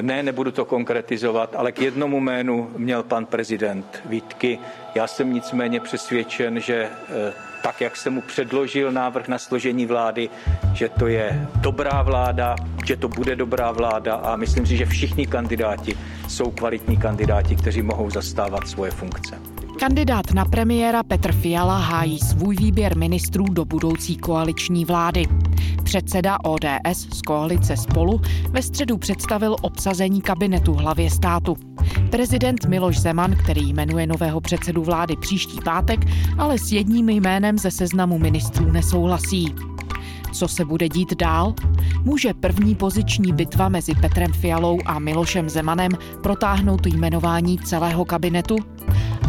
ne, nebudu to konkretizovat, ale k jednomu jménu měl pan prezident výtky. Já jsem nicméně přesvědčen, že tak, jak jsem mu předložil návrh na složení vlády, že to je dobrá vláda, že to bude dobrá vláda a myslím si, že všichni kandidáti jsou kvalitní kandidáti, kteří mohou zastávat svoje funkce. Kandidát na premiéra Petr Fiala hájí svůj výběr ministrů do budoucí koaliční vlády. Předseda ODS z koalice Spolu ve středu představil obsazení kabinetu hlavě státu. Prezident Miloš Zeman, který jmenuje nového předsedu vlády příští pátek, ale s jedním jménem ze seznamu ministrů nesouhlasí. Co se bude dít dál? Může první poziční bitva mezi Petrem Fialou a Milošem Zemanem protáhnout jmenování celého kabinetu?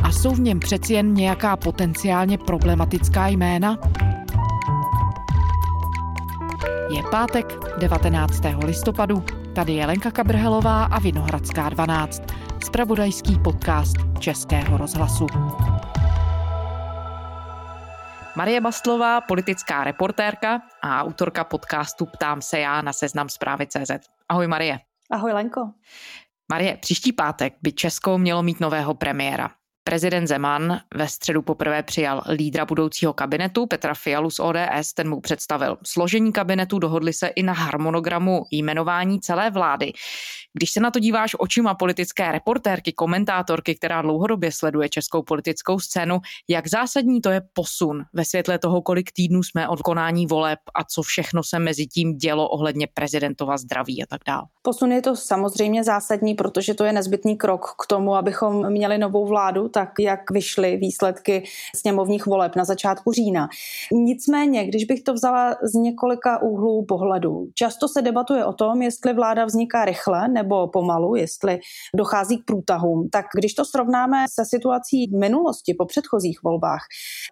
A jsou v něm přeci jen nějaká potenciálně problematická jména? Je pátek 19. listopadu. Tady je Lenka Kabrhelová a Vinohradská 12. Spravodajský podcast Českého rozhlasu. Marie Bastlová, politická reportérka a autorka podcastu Ptám se já na seznam zprávy CZ. Ahoj Marie. Ahoj Lenko. Marie, příští pátek by Česko mělo mít nového premiéra. Prezident Zeman ve středu poprvé přijal lídra budoucího kabinetu Petra Fialu z ODS, ten mu představil složení kabinetu, dohodli se i na harmonogramu jmenování celé vlády. Když se na to díváš očima politické reportérky, komentátorky, která dlouhodobě sleduje českou politickou scénu, jak zásadní to je posun ve světle toho, kolik týdnů jsme od konání voleb a co všechno se mezi tím dělo ohledně prezidentova zdraví a tak dále. Posun je to samozřejmě zásadní, protože to je nezbytný krok k tomu, abychom měli novou vládu, tak jak vyšly výsledky sněmovních voleb na začátku října. Nicméně, když bych to vzala z několika úhlů pohledu, často se debatuje o tom, jestli vláda vzniká rychle nebo pomalu, jestli dochází k průtahům. Tak když to srovnáme se situací v minulosti po předchozích volbách,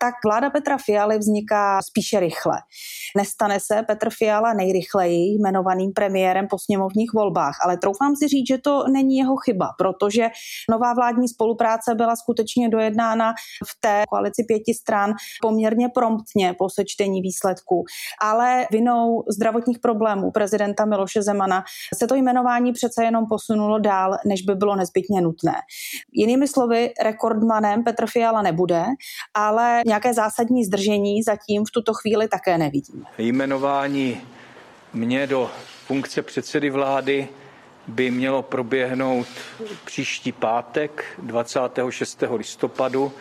tak vláda Petra Fialy vzniká spíše rychle. Nestane se Petr Fiala nejrychleji jmenovaným premiérem po sněmovních volbách, ale troufám si říct, že to není jeho chyba, protože nová vládní spolupráce byla skutečně skutečně dojednána v té koalici pěti stran poměrně promptně po sečtení výsledků. Ale vinou zdravotních problémů prezidenta Miloše Zemana se to jmenování přece jenom posunulo dál, než by bylo nezbytně nutné. Jinými slovy, rekordmanem Petr Fiala nebude, ale nějaké zásadní zdržení zatím v tuto chvíli také nevidíme. Jmenování mě do funkce předsedy vlády by mělo proběhnout příští pátek 26. listopadu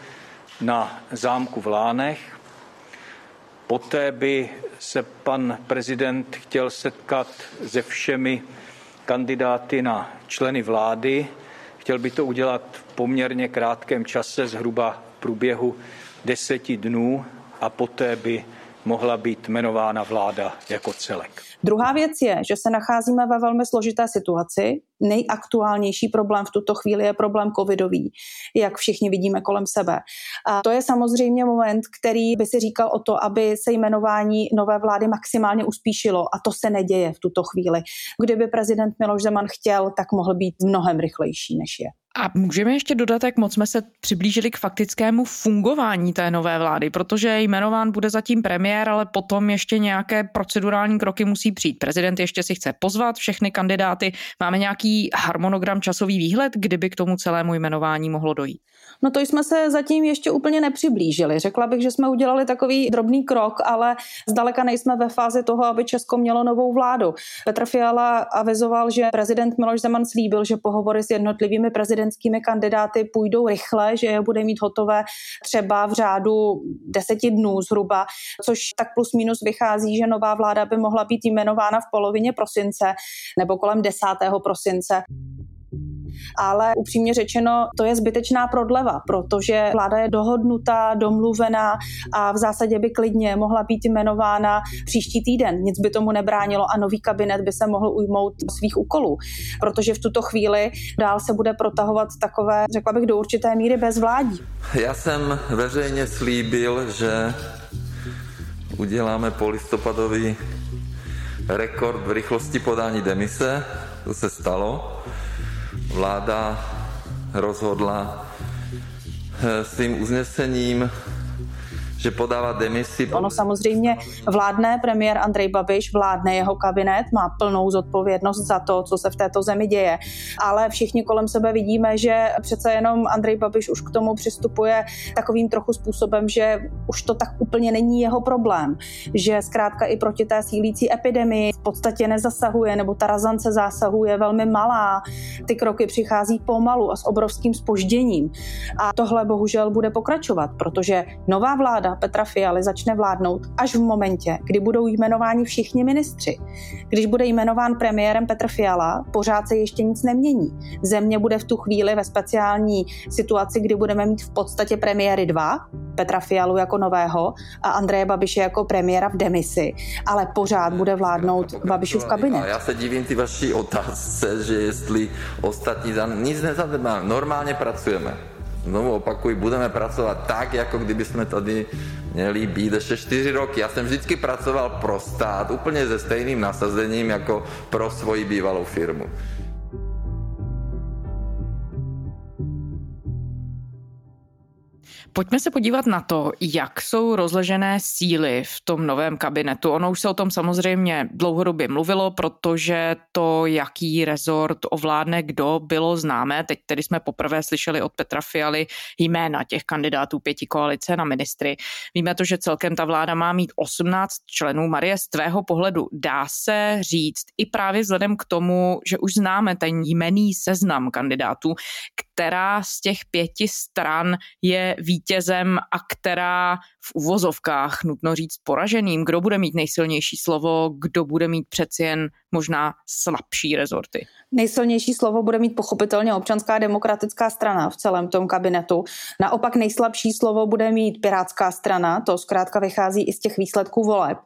na zámku v Lánech. Poté by se pan prezident chtěl setkat se všemi kandidáty na členy vlády. Chtěl by to udělat v poměrně krátkém čase, zhruba v průběhu deseti dnů a poté by mohla být jmenována vláda jako celek. Druhá věc je, že se nacházíme ve velmi složité situaci. Nejaktuálnější problém v tuto chvíli je problém covidový, jak všichni vidíme kolem sebe. A to je samozřejmě moment, který by si říkal o to, aby se jmenování nové vlády maximálně uspíšilo a to se neděje v tuto chvíli. Kdyby prezident Miloš Zeman chtěl, tak mohl být mnohem rychlejší, než je. A můžeme ještě dodat, jak moc jsme se přiblížili k faktickému fungování té nové vlády, protože jmenován bude zatím premiér, ale potom ještě nějaké procedurální kroky musí přijít. Prezident ještě si chce pozvat všechny kandidáty. Máme nějaký harmonogram, časový výhled, kdyby k tomu celému jmenování mohlo dojít? No to jsme se zatím ještě úplně nepřiblížili. Řekla bych, že jsme udělali takový drobný krok, ale zdaleka nejsme ve fázi toho, aby Česko mělo novou vládu. Petr Fiala avizoval, že prezident Miloš Zeman slíbil, že pohovory s jednotlivými prezidentskými kandidáty půjdou rychle, že je bude mít hotové třeba v řádu deseti dnů zhruba, což tak plus minus vychází, že nová vláda by mohla být jmenována v polovině prosince nebo kolem 10. prosince ale upřímně řečeno, to je zbytečná prodleva, protože vláda je dohodnutá, domluvená a v zásadě by klidně mohla být jmenována příští týden. Nic by tomu nebránilo a nový kabinet by se mohl ujmout svých úkolů, protože v tuto chvíli dál se bude protahovat takové, řekla bych, do určité míry bezvládí. Já jsem veřejně slíbil, že uděláme polistopadový rekord v rychlosti podání demise. To se stalo. Vláda rozhodla eh, svým uznesením, že podává demisi. Ono samozřejmě vládne premiér Andrej Babiš, vládne jeho kabinet, má plnou zodpovědnost za to, co se v této zemi děje. Ale všichni kolem sebe vidíme, že přece jenom Andrej Babiš už k tomu přistupuje takovým trochu způsobem, že už to tak úplně není jeho problém. Že zkrátka i proti té sílící epidemii v podstatě nezasahuje, nebo ta razance zásahu je velmi malá. Ty kroky přichází pomalu a s obrovským spožděním. A tohle bohužel bude pokračovat, protože nová vláda Petra Fialy začne vládnout až v momentě, kdy budou jmenováni všichni ministři. Když bude jmenován premiérem Petr Fiala, pořád se ještě nic nemění. Země bude v tu chvíli ve speciální situaci, kdy budeme mít v podstatě premiéry dva, Petra Fialu jako nového a Andreje Babiše jako premiéra v demisi, ale pořád bude vládnout Babišův kabinet. Já se divím ty vaší otázce, že jestli ostatní za nic nezadebáme, normálně pracujeme. Znovu opakuji, budeme pracovat tak, jako kdyby jsme tady měli být ještě čtyři roky. Já jsem vždycky pracoval pro stát, úplně se stejným nasazením jako pro svoji bývalou firmu. Pojďme se podívat na to, jak jsou rozležené síly v tom novém kabinetu. Ono už se o tom samozřejmě dlouhodobě mluvilo, protože to, jaký rezort ovládne kdo, bylo známé. Teď tedy jsme poprvé slyšeli od Petra Fialy jména těch kandidátů pěti koalice na ministry. Víme to, že celkem ta vláda má mít 18 členů. Marie, z tvého pohledu dá se říct i právě vzhledem k tomu, že už známe ten jmený seznam kandidátů, která z těch pěti stran je vítězem a která v uvozovkách, nutno říct, poraženým, kdo bude mít nejsilnější slovo, kdo bude mít přeci jen možná slabší rezorty. Nejsilnější slovo bude mít pochopitelně občanská demokratická strana v celém tom kabinetu. Naopak nejslabší slovo bude mít pirátská strana, to zkrátka vychází i z těch výsledků voleb.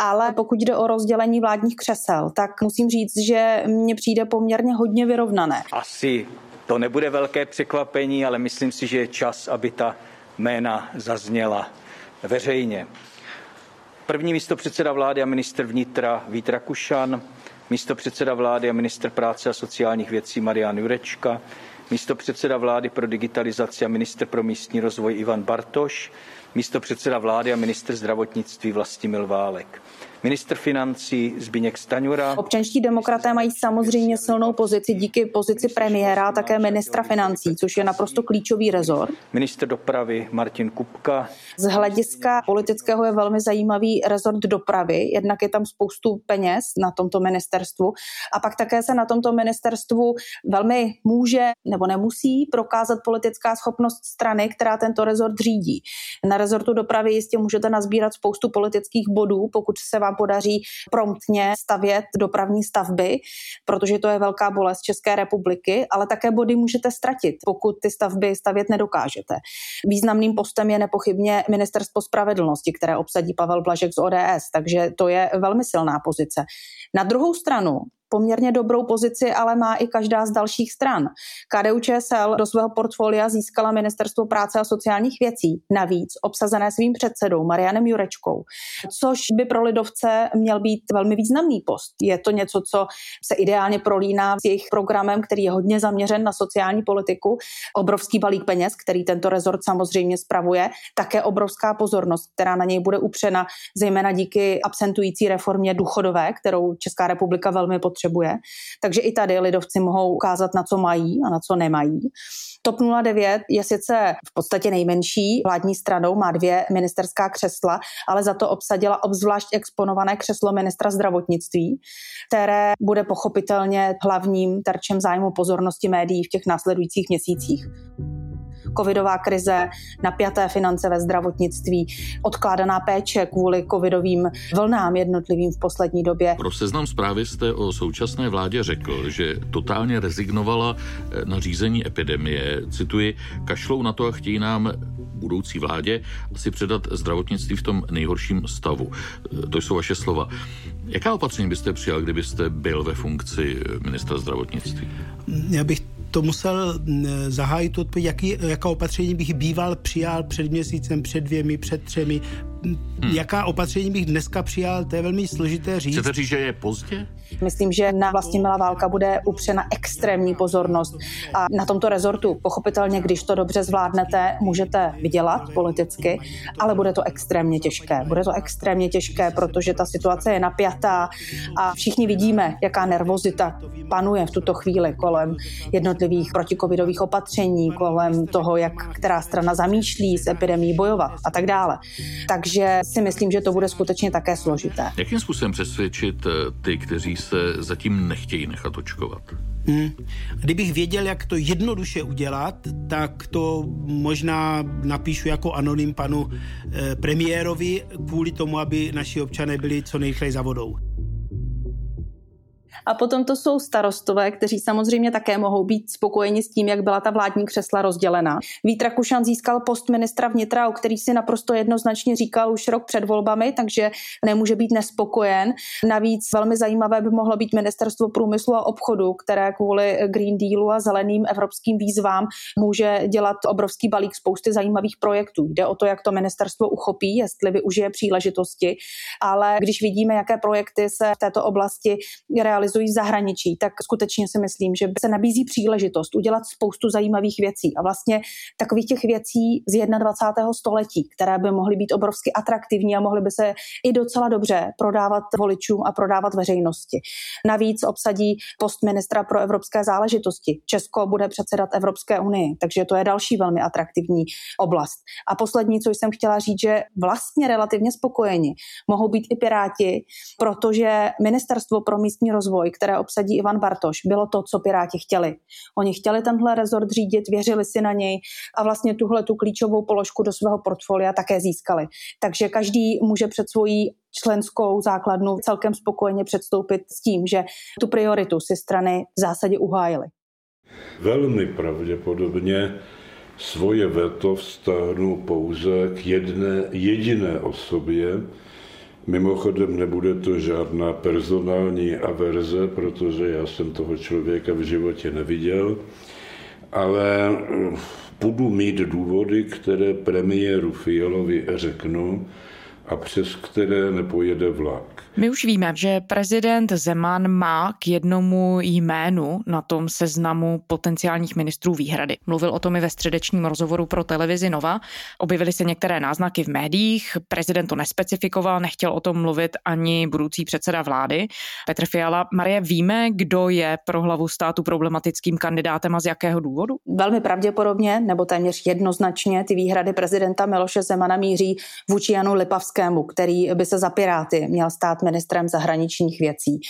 Ale pokud jde o rozdělení vládních křesel, tak musím říct, že mně přijde poměrně hodně vyrovnané. Asi to nebude velké překvapení, ale myslím si, že je čas, aby ta jména zazněla veřejně. První místo předseda vlády a ministr vnitra Vít Rakušan, místo předseda vlády a ministr práce a sociálních věcí Marian Jurečka, místo předseda vlády pro digitalizaci a ministr pro místní rozvoj Ivan Bartoš, místo předseda vlády a ministr zdravotnictví Vlastimil Válek. Ministr financí Zbigněk Staňura. Občanští demokraté mají samozřejmě silnou pozici díky pozici premiéra a také ministra financí, což je naprosto klíčový rezort. Ministr dopravy Martin Kupka. Z hlediska politického je velmi zajímavý rezort dopravy, jednak je tam spoustu peněz na tomto ministerstvu a pak také se na tomto ministerstvu velmi může nebo nemusí prokázat politická schopnost strany, která tento rezort řídí. Na rezortu dopravy jistě můžete nazbírat spoustu politických bodů, pokud se vám vám podaří promptně stavět dopravní stavby, protože to je velká bolest České republiky, ale také body můžete ztratit, pokud ty stavby stavět nedokážete. Významným postem je nepochybně Ministerstvo spravedlnosti, které obsadí Pavel Blažek z ODS, takže to je velmi silná pozice. Na druhou stranu poměrně dobrou pozici, ale má i každá z dalších stran. KDU ČSL do svého portfolia získala Ministerstvo práce a sociálních věcí, navíc obsazené svým předsedou Marianem Jurečkou, což by pro lidovce měl být velmi významný post. Je to něco, co se ideálně prolíná s jejich programem, který je hodně zaměřen na sociální politiku, obrovský balík peněz, který tento rezort samozřejmě spravuje, také obrovská pozornost, která na něj bude upřena, zejména díky absentující reformě důchodové, kterou Česká republika velmi potřebuje potřebuje. Takže i tady lidovci mohou ukázat, na co mají a na co nemají. TOP 09 je sice v podstatě nejmenší vládní stranou, má dvě ministerská křesla, ale za to obsadila obzvlášť exponované křeslo ministra zdravotnictví, které bude pochopitelně hlavním terčem zájmu pozornosti médií v těch následujících měsících covidová krize, napjaté finance ve zdravotnictví, odkládaná péče kvůli covidovým vlnám jednotlivým v poslední době. Pro seznam zprávy jste o současné vládě řekl, že totálně rezignovala eh, na řízení epidemie. Cituji, kašlou na to a chtějí nám budoucí vládě asi předat zdravotnictví v tom nejhorším stavu. Eh, to jsou vaše slova. Jaká opatření byste přijal, kdybyste byl ve funkci ministra zdravotnictví? Já bych to musel zahájit odpověď, jaký, jaká opatření bych býval přijal před měsícem, před dvěmi, před třemi, hmm. jaká opatření bych dneska přijal, to je velmi složité říct. Chcete říct, že je pozdě? Myslím, že na vlastně milá válka bude upřena extrémní pozornost a na tomto rezortu pochopitelně, když to dobře zvládnete, můžete vydělat politicky, ale bude to extrémně těžké. Bude to extrémně těžké, protože ta situace je napjatá a všichni vidíme, jaká nervozita panuje v tuto chvíli kolem jednotlivých protikovidových opatření, kolem toho, jak která strana zamýšlí s epidemí bojovat a tak dále. Takže si myslím, že to bude skutečně také složité. Jakým způsobem přesvědčit eh, ty, kteří se zatím nechtějí nechat očkovat? Hmm. Kdybych věděl, jak to jednoduše udělat, tak to možná napíšu jako anonym panu eh, premiérovi kvůli tomu, aby naši občané byli co nejrychleji za vodou. A potom to jsou starostové, kteří samozřejmě také mohou být spokojeni s tím, jak byla ta vládní křesla rozdělena. Vít Rakušan získal post ministra vnitra, o který si naprosto jednoznačně říkal už rok před volbami, takže nemůže být nespokojen. Navíc velmi zajímavé by mohlo být ministerstvo průmyslu a obchodu, které kvůli Green Dealu a zeleným evropským výzvám může dělat obrovský balík spousty zajímavých projektů. Jde o to, jak to ministerstvo uchopí, jestli využije příležitosti, ale když vidíme, jaké projekty se v této oblasti realizují, realizují v zahraničí, tak skutečně si myslím, že se nabízí příležitost udělat spoustu zajímavých věcí. A vlastně takových těch věcí z 21. století, které by mohly být obrovsky atraktivní a mohly by se i docela dobře prodávat voličům a prodávat veřejnosti. Navíc obsadí post ministra pro evropské záležitosti. Česko bude předsedat Evropské unii, takže to je další velmi atraktivní oblast. A poslední, co jsem chtěla říct, že vlastně relativně spokojeni mohou být i Piráti, protože Ministerstvo pro místní rozvoj rozvoj, které obsadí Ivan Bartoš, bylo to, co Piráti chtěli. Oni chtěli tenhle rezort řídit, věřili si na něj a vlastně tuhle tu klíčovou položku do svého portfolia také získali. Takže každý může před svojí členskou základnu celkem spokojeně předstoupit s tím, že tu prioritu si strany v zásadě uhájily. Velmi pravděpodobně svoje veto vztáhnu pouze k jedné jediné osobě, Mimochodem nebude to žádná personální averze, protože já jsem toho člověka v životě neviděl, ale budu mít důvody, které premiéru Fialovi řeknu a přes které nepojede vlak. My už víme, že prezident Zeman má k jednomu jménu na tom seznamu potenciálních ministrů výhrady. Mluvil o tom i ve středečním rozhovoru pro televizi Nova. Objevily se některé náznaky v médiích, prezident to nespecifikoval, nechtěl o tom mluvit ani budoucí předseda vlády. Petr Fiala, Marie, víme, kdo je pro hlavu státu problematickým kandidátem a z jakého důvodu? Velmi pravděpodobně, nebo téměř jednoznačně, ty výhrady prezidenta Miloše Zemana míří vůči Janu Lipavskému, který by se za Piráty měl stát ministrem zahraničních věcí.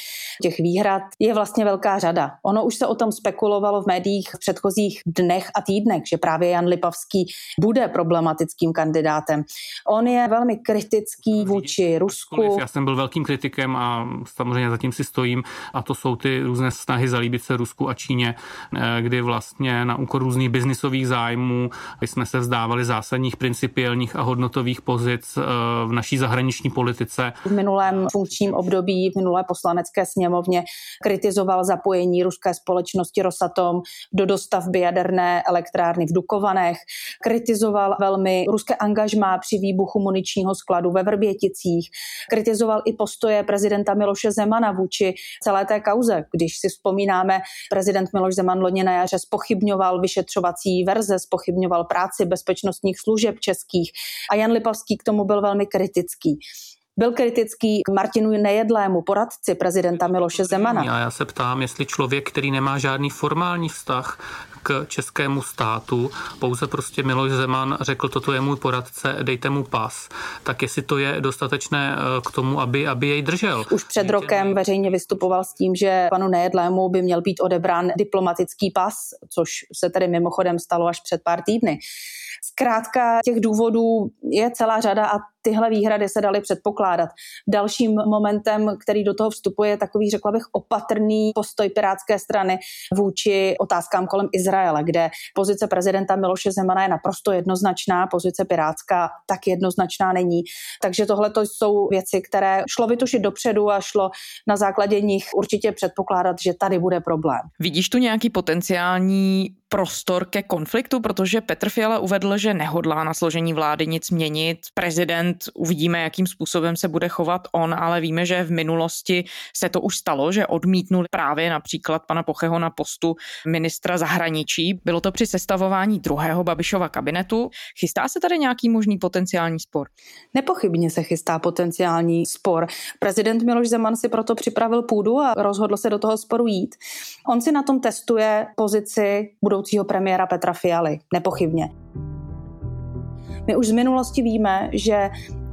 Těch výhrad je vlastně velká řada. Ono už se o tom spekulovalo v médiích v předchozích dnech a týdnech, že právě Jan Lipavský bude problematickým kandidátem. On je velmi kritický vůči Rusku. Já jsem byl velkým kritikem a samozřejmě zatím si stojím a to jsou ty různé snahy zalíbit se Rusku a Číně, eh, kdy vlastně na úkor různých biznisových zájmů jsme se vzdávali zásadních principiálních a hodnotových pozic eh, v naší zahraniční politice. V minulém funkčním období v minulé poslanecké sněmovně kritizoval zapojení ruské společnosti Rosatom do dostavby jaderné elektrárny v Dukovanech, kritizoval velmi ruské angažmá při výbuchu muničního skladu ve Vrběticích, kritizoval i postoje prezidenta Miloše Zemana vůči celé té kauze. Když si vzpomínáme, prezident Miloš Zeman loni na jaře spochybňoval vyšetřovací verze, spochybňoval práci bezpečnostních služeb českých a Jan Lipavský k tomu byl velmi kritický byl kritický k Martinu Nejedlému, poradci prezidenta Miloše Zemana. A já se ptám, jestli člověk, který nemá žádný formální vztah k českému státu, pouze prostě Miloš Zeman řekl, toto je můj poradce, dejte mu pas, tak jestli to je dostatečné eh, k tomu, aby, aby jej držel. Už před rokem veřejně vystupoval s tím, že panu Nejedlému by měl být odebrán diplomatický pas, což se tedy mimochodem stalo až před pár týdny. Zkrátka těch důvodů je celá řada a tyhle výhrady se daly předpokládat. Dalším momentem, který do toho vstupuje, je takový, řekla bych, opatrný postoj Pirátské strany vůči otázkám kolem Izraele, kde pozice prezidenta Miloše Zemana je naprosto jednoznačná, pozice Pirátská tak jednoznačná není. Takže tohle to jsou věci, které šlo vytušit dopředu a šlo na základě nich určitě předpokládat, že tady bude problém. Vidíš tu nějaký potenciální prostor ke konfliktu, protože Petr Fiala uvedl, že nehodlá na složení vlády nic měnit. Prezident uvidíme, jakým způsobem se bude chovat on, ale víme, že v minulosti se to už stalo, že odmítnul právě například pana Pocheho na postu ministra zahraničí. Bylo to při sestavování druhého Babišova kabinetu. Chystá se tady nějaký možný potenciální spor? Nepochybně se chystá potenciální spor. Prezident Miloš Zeman si proto připravil půdu a rozhodl se do toho sporu jít. On si na tom testuje pozici budoucího premiéra Petra Fialy, nepochybně. My už z minulosti víme, že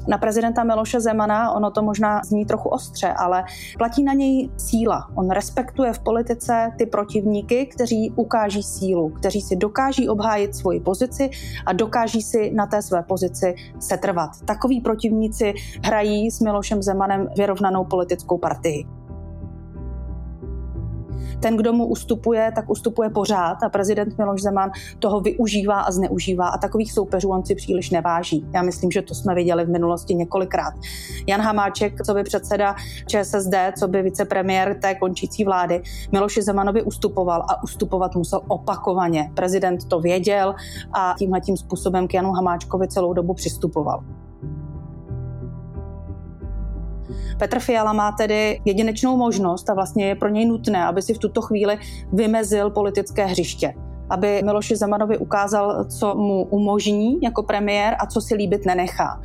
na prezidenta Miloše Zemana, ono to možná zní trochu ostře, ale platí na něj síla. On respektuje v politice ty protivníky, kteří ukáží sílu, kteří si dokáží obhájit svoji pozici a dokáží si na té své pozici setrvat. Takoví protivníci hrají s Milošem Zemanem vyrovnanou politickou partii ten, kdo mu ustupuje, tak ustupuje pořád a prezident Miloš Zeman toho využívá a zneužívá a takových soupeřů on si příliš neváží. Já myslím, že to jsme viděli v minulosti několikrát. Jan Hamáček, co by předseda ČSSD, co by vicepremiér té končící vlády, Miloši Zemanovi ustupoval a ustupovat musel opakovaně. Prezident to věděl a tímhle tím způsobem k Janu Hamáčkovi celou dobu přistupoval. Petr Fiala má tedy jedinečnou možnost a vlastně je pro něj nutné, aby si v tuto chvíli vymezil politické hřiště aby Miloši Zemanovi ukázal, co mu umožní jako premiér a co si líbit nenechá.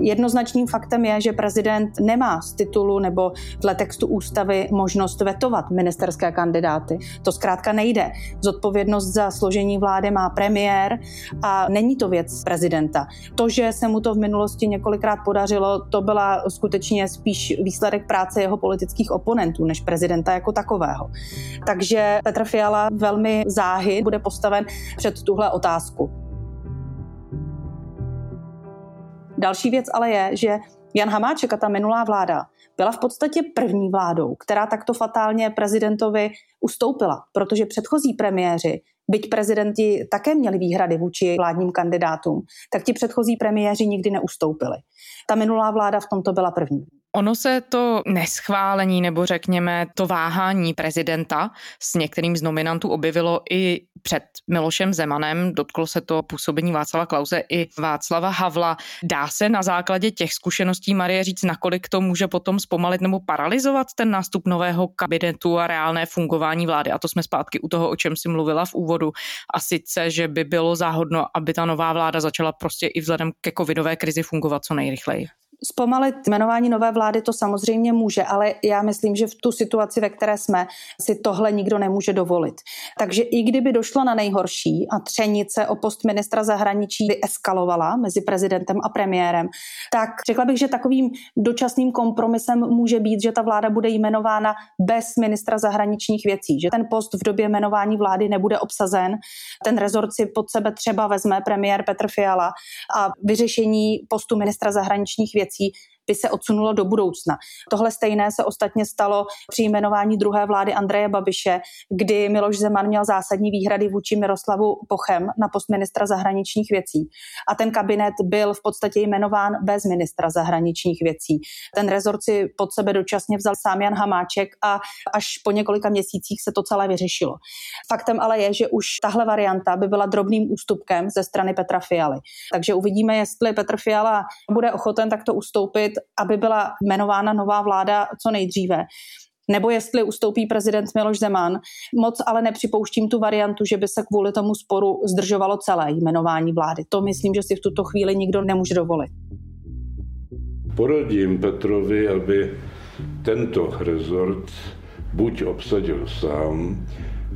Jednoznačným faktem je, že prezident nemá z titulu nebo dle textu ústavy možnost vetovat ministerské kandidáty. To zkrátka nejde. Zodpovědnost za složení vlády má premiér a není to věc prezidenta. To, že se mu to v minulosti několikrát podařilo, to byla skutečně spíš výsledek práce jeho politických oponentů než prezidenta jako takového. Takže Petr Fiala velmi záhy bude postaven před tuhle otázku. Další věc ale je, že Jan Hamáček a ta minulá vláda byla v podstatě první vládou, která takto fatálně prezidentovi ustoupila, protože předchozí premiéři, byť prezidenti také měli výhrady vůči vládním kandidátům, tak ti předchozí premiéři nikdy neustoupili. Ta minulá vláda v tomto byla první. Ono se to neschválení nebo řekněme to váhání prezidenta s některým z nominantů objevilo i před Milošem Zemanem. Dotklo se to působení Václava Klauze i Václava Havla. Dá se na základě těch zkušeností Marie říct, nakolik to může potom zpomalit nebo paralizovat ten nástup nového kabinetu a reálné fungování vlády? A to jsme zpátky u toho, o čem si mluvila v úvodu. A sice, že by bylo záhodno, aby ta nová vláda začala prostě i vzhledem ke covidové krizi fungovat co nejrychleji. Zpomalit jmenování nové vlády to samozřejmě může, ale já myslím, že v tu situaci, ve které jsme, si tohle nikdo nemůže dovolit. Takže i kdyby došlo na nejhorší a třenice o post ministra zahraničí by eskalovala mezi prezidentem a premiérem, tak řekla bych, že takovým dočasným kompromisem může být, že ta vláda bude jmenována bez ministra zahraničních věcí, že ten post v době jmenování vlády nebude obsazen, ten rezort si pod sebe třeba vezme premiér Petr Fiala a vyřešení postu ministra zahraničních věcí věcí by se odsunulo do budoucna. Tohle stejné se ostatně stalo při jmenování druhé vlády Andreje Babiše, kdy Miloš Zeman měl zásadní výhrady vůči Miroslavu Pochem na post ministra zahraničních věcí. A ten kabinet byl v podstatě jmenován bez ministra zahraničních věcí. Ten rezort si pod sebe dočasně vzal sám Jan Hamáček a až po několika měsících se to celé vyřešilo. Faktem ale je, že už tahle varianta by byla drobným ústupkem ze strany Petra Fialy. Takže uvidíme, jestli Petr Fiala bude ochoten takto ustoupit aby byla jmenována nová vláda co nejdříve nebo jestli ustoupí prezident Miloš Zeman. Moc ale nepřipouštím tu variantu, že by se kvůli tomu sporu zdržovalo celé jmenování vlády. To myslím, že si v tuto chvíli nikdo nemůže dovolit. Poradím Petrovi, aby tento rezort buď obsadil sám,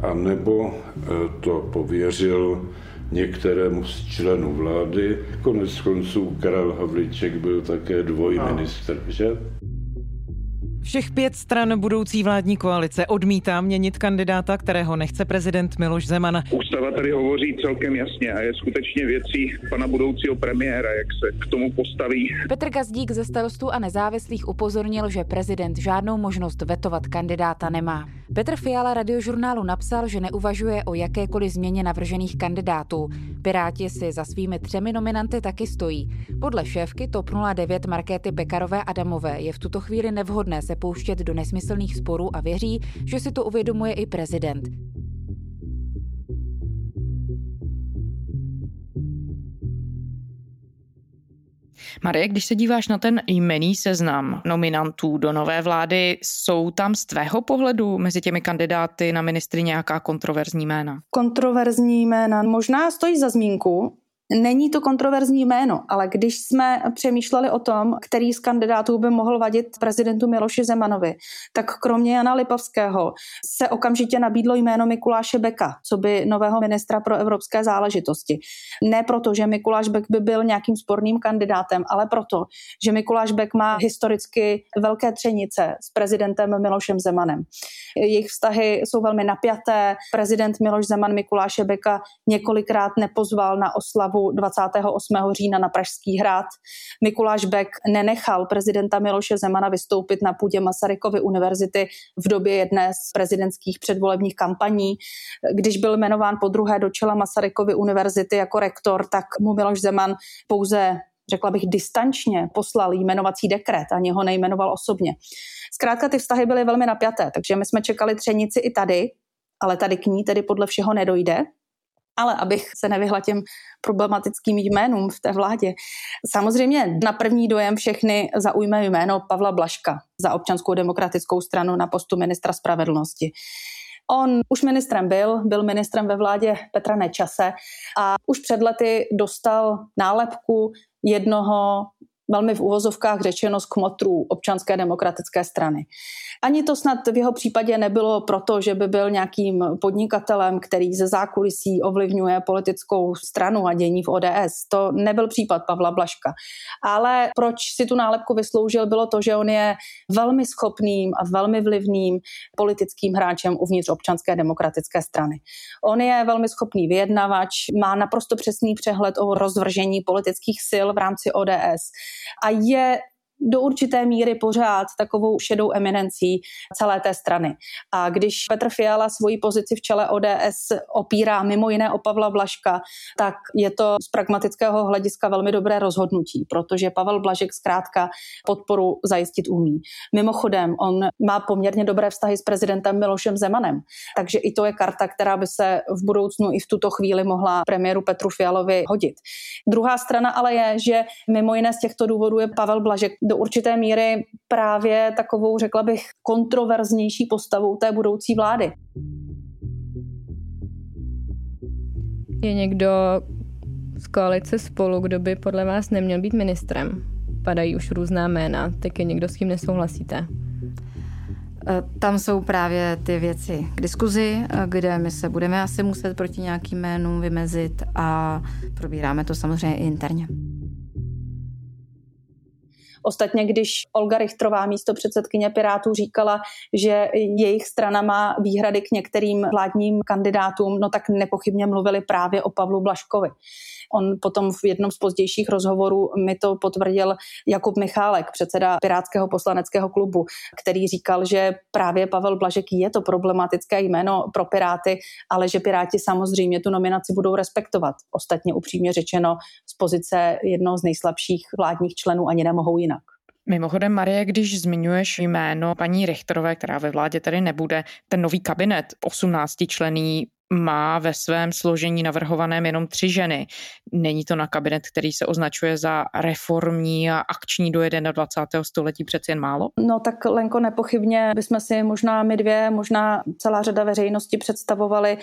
anebo eh, to pověřil některému z členů vlády. Konec konců Karel Havlíček byl také dvojministr, že? Všech pět stran budoucí vládní koalice odmítá měnit kandidáta, kterého nechce prezident Miloš Zeman. Ústava tady hovoří celkem jasně a je skutečně věcí pana budoucího premiéra, jak se k tomu postaví. Petr Gazdík ze starostů a nezávislých upozornil, že prezident žádnou možnost vetovat kandidáta nemá. Petr Fiala radiožurnálu napsal, že neuvažuje o jakékoliv změně navržených kandidátů. Piráti si za svými třemi nominanty taky stojí. Podle šéfky TOP 09 Markéty Pekarové Adamové je v tuto chvíli nevhodné se pouštět do nesmyslných sporů a věří, že si to uvědomuje i prezident. Marie, když se díváš na ten jmený seznam nominantů do nové vlády, jsou tam z tvého pohledu mezi těmi kandidáty na ministry nějaká kontroverzní jména? Kontroverzní jména možná stojí za zmínku, Není to kontroverzní jméno, ale když jsme přemýšleli o tom, který z kandidátů by mohl vadit prezidentu Miloši Zemanovi, tak kromě Jana Lipovského se okamžitě nabídlo jméno Mikuláše Beka, co by nového ministra pro evropské záležitosti. Ne proto, že Mikuláš Bek by byl nějakým sporným kandidátem, ale proto, že Mikuláš Bek má historicky velké třenice s prezidentem Milošem Zemanem. Jejich vztahy jsou velmi napjaté. Prezident Miloš Zeman Mikuláše Beka několikrát nepozval na oslavu 28. října na Pražský hrad. Mikuláš Beck nenechal prezidenta Miloše Zemana vystoupit na půdě Masarykovy univerzity v době jedné z prezidentských předvolebních kampaní. Když byl jmenován po druhé do čela Masarykovy univerzity jako rektor, tak mu Miloš Zeman pouze řekla bych, distančně poslal jmenovací dekret, ani ho nejmenoval osobně. Zkrátka ty vztahy byly velmi napjaté, takže my jsme čekali třenici i tady, ale tady k ní tedy podle všeho nedojde. Ale abych se nevyhla těm problematickým jménům v té vládě. Samozřejmě na první dojem všechny zaujme jméno Pavla Blaška za občanskou demokratickou stranu na postu ministra spravedlnosti. On už ministrem byl, byl ministrem ve vládě Petra Nečase a už před lety dostal nálepku jednoho velmi v uvozovkách řečeno z kmotrů občanské demokratické strany. Ani to snad v jeho případě nebylo proto, že by byl nějakým podnikatelem, který ze zákulisí ovlivňuje politickou stranu a dění v ODS. To nebyl případ Pavla Blaška. Ale proč si tu nálepku vysloužil, bylo to, že on je velmi schopným a velmi vlivným politickým hráčem uvnitř občanské demokratické strany. On je velmi schopný vyjednavač, má naprosto přesný přehled o rozvržení politických sil v rámci ODS a je do určité míry pořád takovou šedou eminencí celé té strany. A když Petr Fiala svoji pozici v čele ODS opírá mimo jiné o Pavla Blaška, tak je to z pragmatického hlediska velmi dobré rozhodnutí, protože Pavel Blažek zkrátka podporu zajistit umí. Mimochodem, on má poměrně dobré vztahy s prezidentem Milošem Zemanem, takže i to je karta, která by se v budoucnu i v tuto chvíli mohla premiéru Petru Fialovi hodit. Druhá strana ale je, že mimo jiné z těchto důvodů je Pavel Blažek do určité míry právě takovou, řekla bych, kontroverznější postavou té budoucí vlády. Je někdo z koalice spolu, kdo by podle vás neměl být ministrem? Padají už různá jména, tak je někdo, s kým nesouhlasíte? E, tam jsou právě ty věci k diskuzi, e, kde my se budeme asi muset proti nějakým jménům vymezit a probíráme to samozřejmě i interně. Ostatně, když Olga Richtrová, místo předsedkyně Pirátů, říkala, že jejich strana má výhrady k některým vládním kandidátům, no tak nepochybně mluvili právě o Pavlu Blaškovi. On potom v jednom z pozdějších rozhovorů mi to potvrdil Jakub Michálek, předseda Pirátského poslaneckého klubu, který říkal, že právě Pavel Blažek je to problematické jméno pro Piráty, ale že Piráti samozřejmě tu nominaci budou respektovat. Ostatně upřímně řečeno z pozice jednoho z nejslabších vládních členů ani nemohou jinak. Mimochodem, Marie, když zmiňuješ jméno paní Richterové, která ve vládě tady nebude, ten nový kabinet 18 člený má ve svém složení navrhovaném jenom tři ženy. Není to na kabinet, který se označuje za reformní a akční do 21. století přeci jen málo? No tak Lenko, nepochybně bychom si možná my dvě, možná celá řada veřejnosti představovali,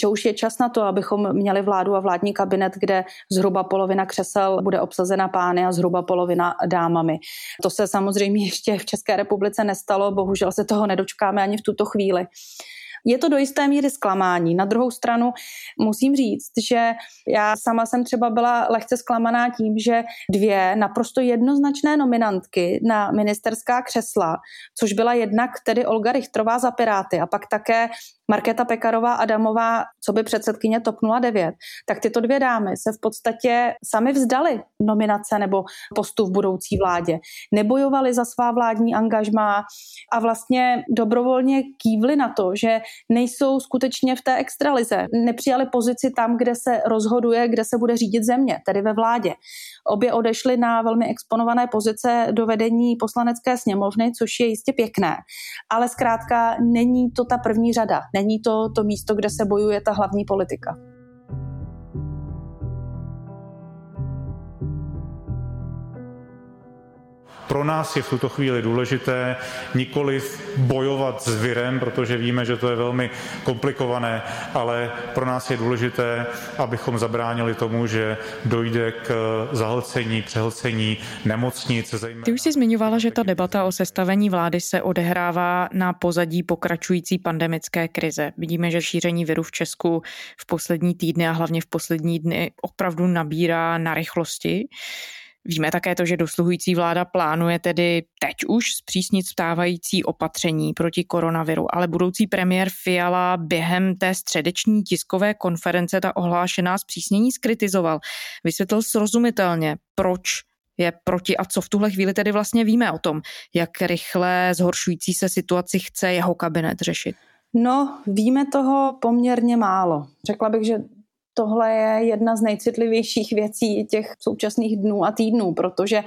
že už je čas na to, abychom měli vládu a vládní kabinet, kde zhruba polovina křesel bude obsazena pány a zhruba polovina dámami. To se samozřejmě ještě v České republice nestalo, bohužel se toho nedočkáme ani v tuto chvíli je to do jisté míry zklamání. Na druhou stranu musím říct, že já sama jsem třeba byla lehce zklamaná tím, že dvě naprosto jednoznačné nominantky na ministerská křesla, což byla jednak tedy Olga Richtrová za Piráty a pak také Markéta Pekarová Adamová, co by předsedkyně TOP 09, tak tyto dvě dámy se v podstatě sami vzdali nominace nebo postu v budoucí vládě. Nebojovali za svá vládní angažmá a vlastně dobrovolně kývli na to, že nejsou skutečně v té extralize. Nepřijali pozici tam, kde se rozhoduje, kde se bude řídit země, tedy ve vládě. Obě odešly na velmi exponované pozice do vedení poslanecké sněmovny, což je jistě pěkné, ale zkrátka není to ta první řada, není to to místo, kde se bojuje ta hlavní politika. Pro nás je v tuto chvíli důležité nikoli bojovat s virem, protože víme, že to je velmi komplikované, ale pro nás je důležité, abychom zabránili tomu, že dojde k zahlcení, přehlcení nemocnic. Zejména... Ty už jsi zmiňovala, že ta debata o sestavení vlády se odehrává na pozadí pokračující pandemické krize. Vidíme, že šíření viru v Česku v poslední týdny a hlavně v poslední dny opravdu nabírá na rychlosti. Víme také to, že dosluhující vláda plánuje tedy teď už zpřísnit stávající opatření proti koronaviru, ale budoucí premiér Fiala během té středeční tiskové konference ta ohlášená zpřísnění skritizoval. Vysvětlil srozumitelně, proč je proti a co v tuhle chvíli tedy vlastně víme o tom, jak rychle zhoršující se situaci chce jeho kabinet řešit. No, víme toho poměrně málo. Řekla bych, že tohle je jedna z nejcitlivějších věcí těch současných dnů a týdnů, protože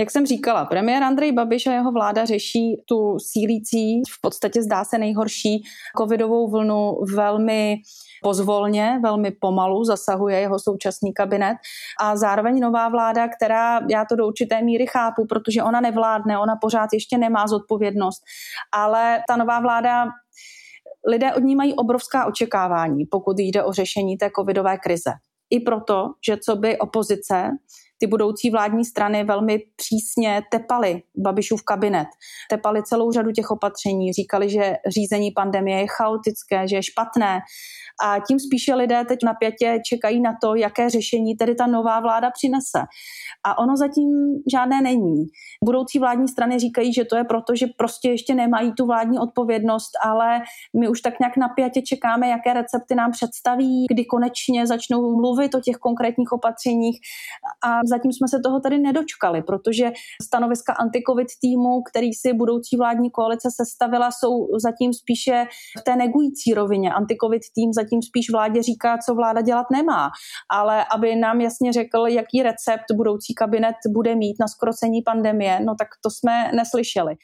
jak jsem říkala, premiér Andrej Babiš a jeho vláda řeší tu sílící, v podstatě zdá se nejhorší covidovou vlnu velmi pozvolně, velmi pomalu zasahuje jeho současný kabinet a zároveň nová vláda, která já to do určité míry chápu, protože ona nevládne, ona pořád ještě nemá zodpovědnost, ale ta nová vláda lidé od ní mají obrovská očekávání, pokud jde o řešení té covidové krize. I proto, že co by opozice, ty budoucí vládní strany velmi přísně tepaly Babišův kabinet. Tepali celou řadu těch opatření, říkali, že řízení pandemie je chaotické, že je špatné, a tím spíše lidé teď napětě čekají na to, jaké řešení tedy ta nová vláda přinese. A ono zatím žádné není. Budoucí vládní strany říkají, že to je proto, že prostě ještě nemají tu vládní odpovědnost, ale my už tak nějak napětě čekáme, jaké recepty nám představí, kdy konečně začnou mluvit o těch konkrétních opatřeních. A zatím jsme se toho tady nedočkali, protože stanoviska antikovid týmu, který si budoucí vládní koalice sestavila, jsou zatím spíše v té negující rovině. Antikovid tým zatím spíš vládě říká, co vláda dělat nemá, ale aby nám jasně řekl, jaký recept budoucí kabinet bude mít na skrocení pandemie, no tak to jsme neslyšeli.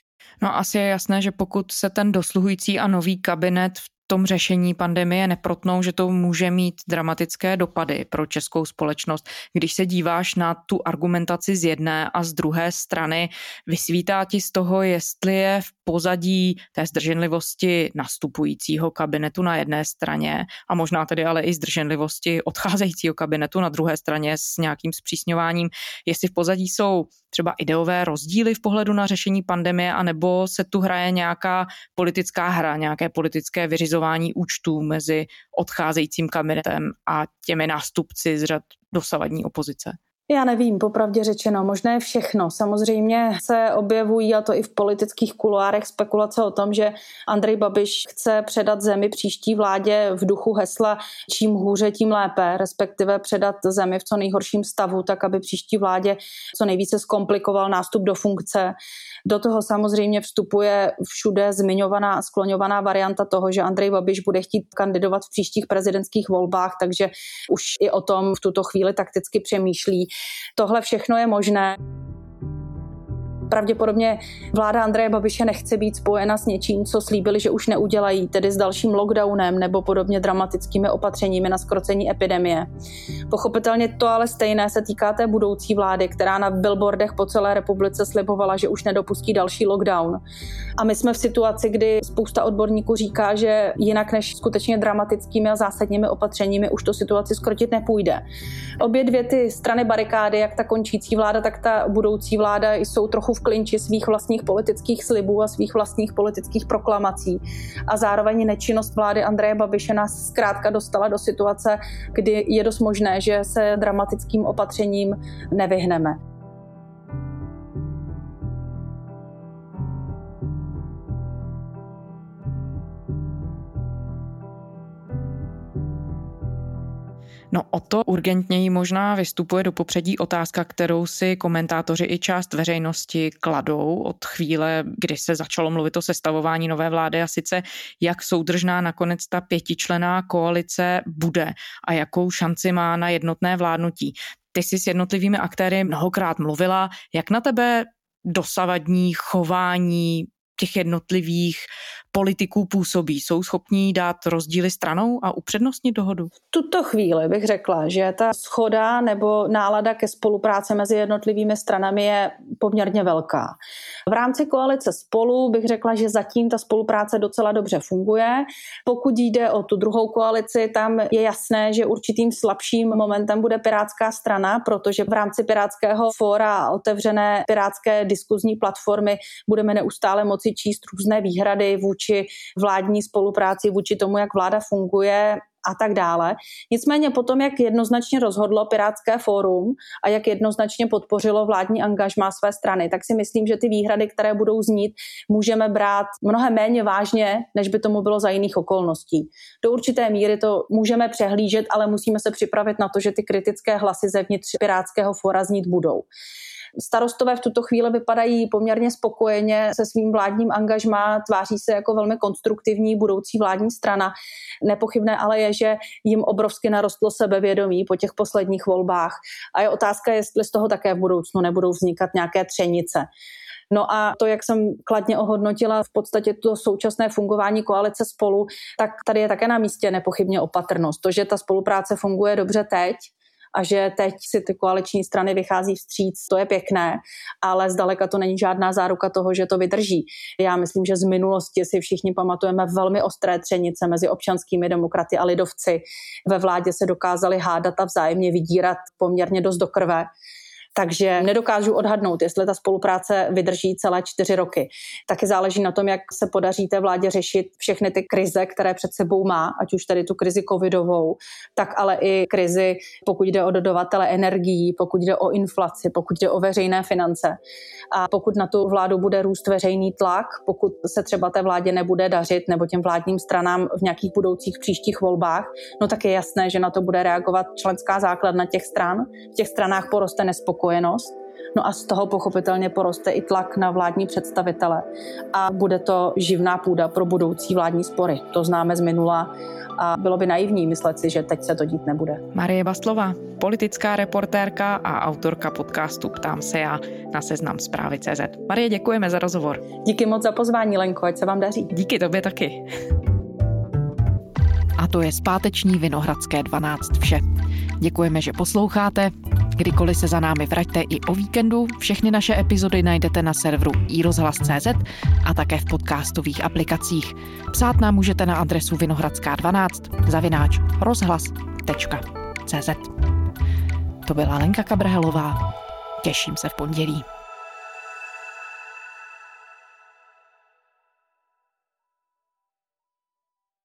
No asi je jasné, že pokud se ten dosluhující a nový kabinet v tom řešení pandemie neprotnou, že to může mít dramatické dopady pro českou společnost. Když se díváš na tu argumentaci z jedné a z druhé strany, vysvítá ti z toho, jestli je v pozadí té zdrženlivosti nastupujícího kabinetu na jedné straně a možná tedy ale i zdrženlivosti odcházejícího kabinetu na druhé straně s nějakým zpřísňováním, jestli v pozadí jsou třeba ideové rozdíly v pohledu na řešení pandemie, anebo se tu hraje nějaká politická hra, nějaké politické vyřizování účtů mezi odcházejícím kabinetem a těmi nástupci z řad dosavadní opozice? Já nevím, popravdě řečeno, možná je všechno. Samozřejmě se objevují, a to i v politických kuloárech, spekulace o tom, že Andrej Babiš chce předat zemi příští vládě v duchu hesla čím hůře, tím lépe, respektive předat zemi v co nejhorším stavu, tak aby příští vládě co nejvíce zkomplikoval nástup do funkce. Do toho samozřejmě vstupuje všude zmiňovaná a skloňovaná varianta toho, že Andrej Babiš bude chtít kandidovat v příštích prezidentských volbách, takže už i o tom v tuto chvíli takticky přemýšlí. Tohle všechno je možné. Pravděpodobně vláda Andreje Babiše nechce být spojena s něčím, co slíbili, že už neudělají, tedy s dalším lockdownem nebo podobně dramatickými opatřeními na skrocení epidemie. Pochopitelně to ale stejné se týká té budoucí vlády, která na billboardech po celé republice slibovala, že už nedopustí další lockdown. A my jsme v situaci, kdy spousta odborníků říká, že jinak než skutečně dramatickými a zásadními opatřeními už to situaci skrotit nepůjde. Obě dvě ty strany barikády, jak ta končící vláda, tak ta budoucí vláda, jsou trochu v klinči svých vlastních politických slibů a svých vlastních politických proklamací. A zároveň nečinnost vlády Andreje Babiše nás zkrátka dostala do situace, kdy je dost možné, že se dramatickým opatřením nevyhneme. No o to urgentněji možná vystupuje do popředí otázka, kterou si komentátoři i část veřejnosti kladou od chvíle, kdy se začalo mluvit o sestavování nové vlády a sice jak soudržná nakonec ta pětičlená koalice bude a jakou šanci má na jednotné vládnutí. Ty jsi s jednotlivými aktéry mnohokrát mluvila. Jak na tebe dosavadní chování těch jednotlivých politiků působí? Jsou schopní dát rozdíly stranou a upřednostnit dohodu? V tuto chvíli bych řekla, že ta schoda nebo nálada ke spolupráci mezi jednotlivými stranami je poměrně velká. V rámci koalice spolu bych řekla, že zatím ta spolupráce docela dobře funguje. Pokud jde o tu druhou koalici, tam je jasné, že určitým slabším momentem bude Pirátská strana, protože v rámci Pirátského fóra otevřené pirátské diskuzní platformy budeme neustále moci číst různé výhrady vůči vládní spolupráci, vůči tomu, jak vláda funguje a tak dále. Nicméně potom, jak jednoznačně rozhodlo Pirátské fórum a jak jednoznačně podpořilo vládní angažmá své strany, tak si myslím, že ty výhrady, které budou znít, můžeme brát mnohem méně vážně, než by tomu bylo za jiných okolností. Do určité míry to můžeme přehlížet, ale musíme se připravit na to, že ty kritické hlasy zevnitř Pirátského fóra znít budou. Starostové v tuto chvíli vypadají poměrně spokojeně se svým vládním angažmá, tváří se jako velmi konstruktivní budoucí vládní strana. Nepochybné ale je, že jim obrovsky narostlo sebevědomí po těch posledních volbách. A je otázka, jestli z toho také v budoucnu nebudou vznikat nějaké třenice. No a to, jak jsem kladně ohodnotila v podstatě to současné fungování koalice spolu, tak tady je také na místě nepochybně opatrnost. To, že ta spolupráce funguje dobře teď, a že teď si ty koaliční strany vychází vstříc, to je pěkné, ale zdaleka to není žádná záruka toho, že to vydrží. Já myslím, že z minulosti si všichni pamatujeme velmi ostré třenice mezi občanskými demokraty a lidovci. Ve vládě se dokázali hádat a vzájemně vydírat poměrně dost do krve. Takže nedokážu odhadnout, jestli ta spolupráce vydrží celé čtyři roky. Taky záleží na tom, jak se podaří té vládě řešit všechny ty krize, které před sebou má, ať už tedy tu krizi covidovou, tak ale i krizi, pokud jde o dodavatele energií, pokud jde o inflaci, pokud jde o veřejné finance. A pokud na tu vládu bude růst veřejný tlak, pokud se třeba té vládě nebude dařit nebo těm vládním stranám v nějakých budoucích příštích volbách, no tak je jasné, že na to bude reagovat členská základna těch stran. V těch stranách poroste nespokojenost spokojenost. No a z toho pochopitelně poroste i tlak na vládní představitele a bude to živná půda pro budoucí vládní spory. To známe z minula a bylo by naivní myslet si, že teď se to dít nebude. Marie Baslová, politická reportérka a autorka podcastu Ptám se já na seznam zprávy CZ. Marie, děkujeme za rozhovor. Díky moc za pozvání, Lenko, ať se vám daří. Díky tobě taky. A to je zpáteční Vinohradské 12 vše. Děkujeme, že posloucháte. Kdykoliv se za námi vraťte i o víkendu, všechny naše epizody najdete na serveru iRozhlas.cz a také v podcastových aplikacích. Psát nám můžete na adresu vinohradská12 zavináč rozhlas.cz To byla Lenka Kabrhelová. Těším se v pondělí.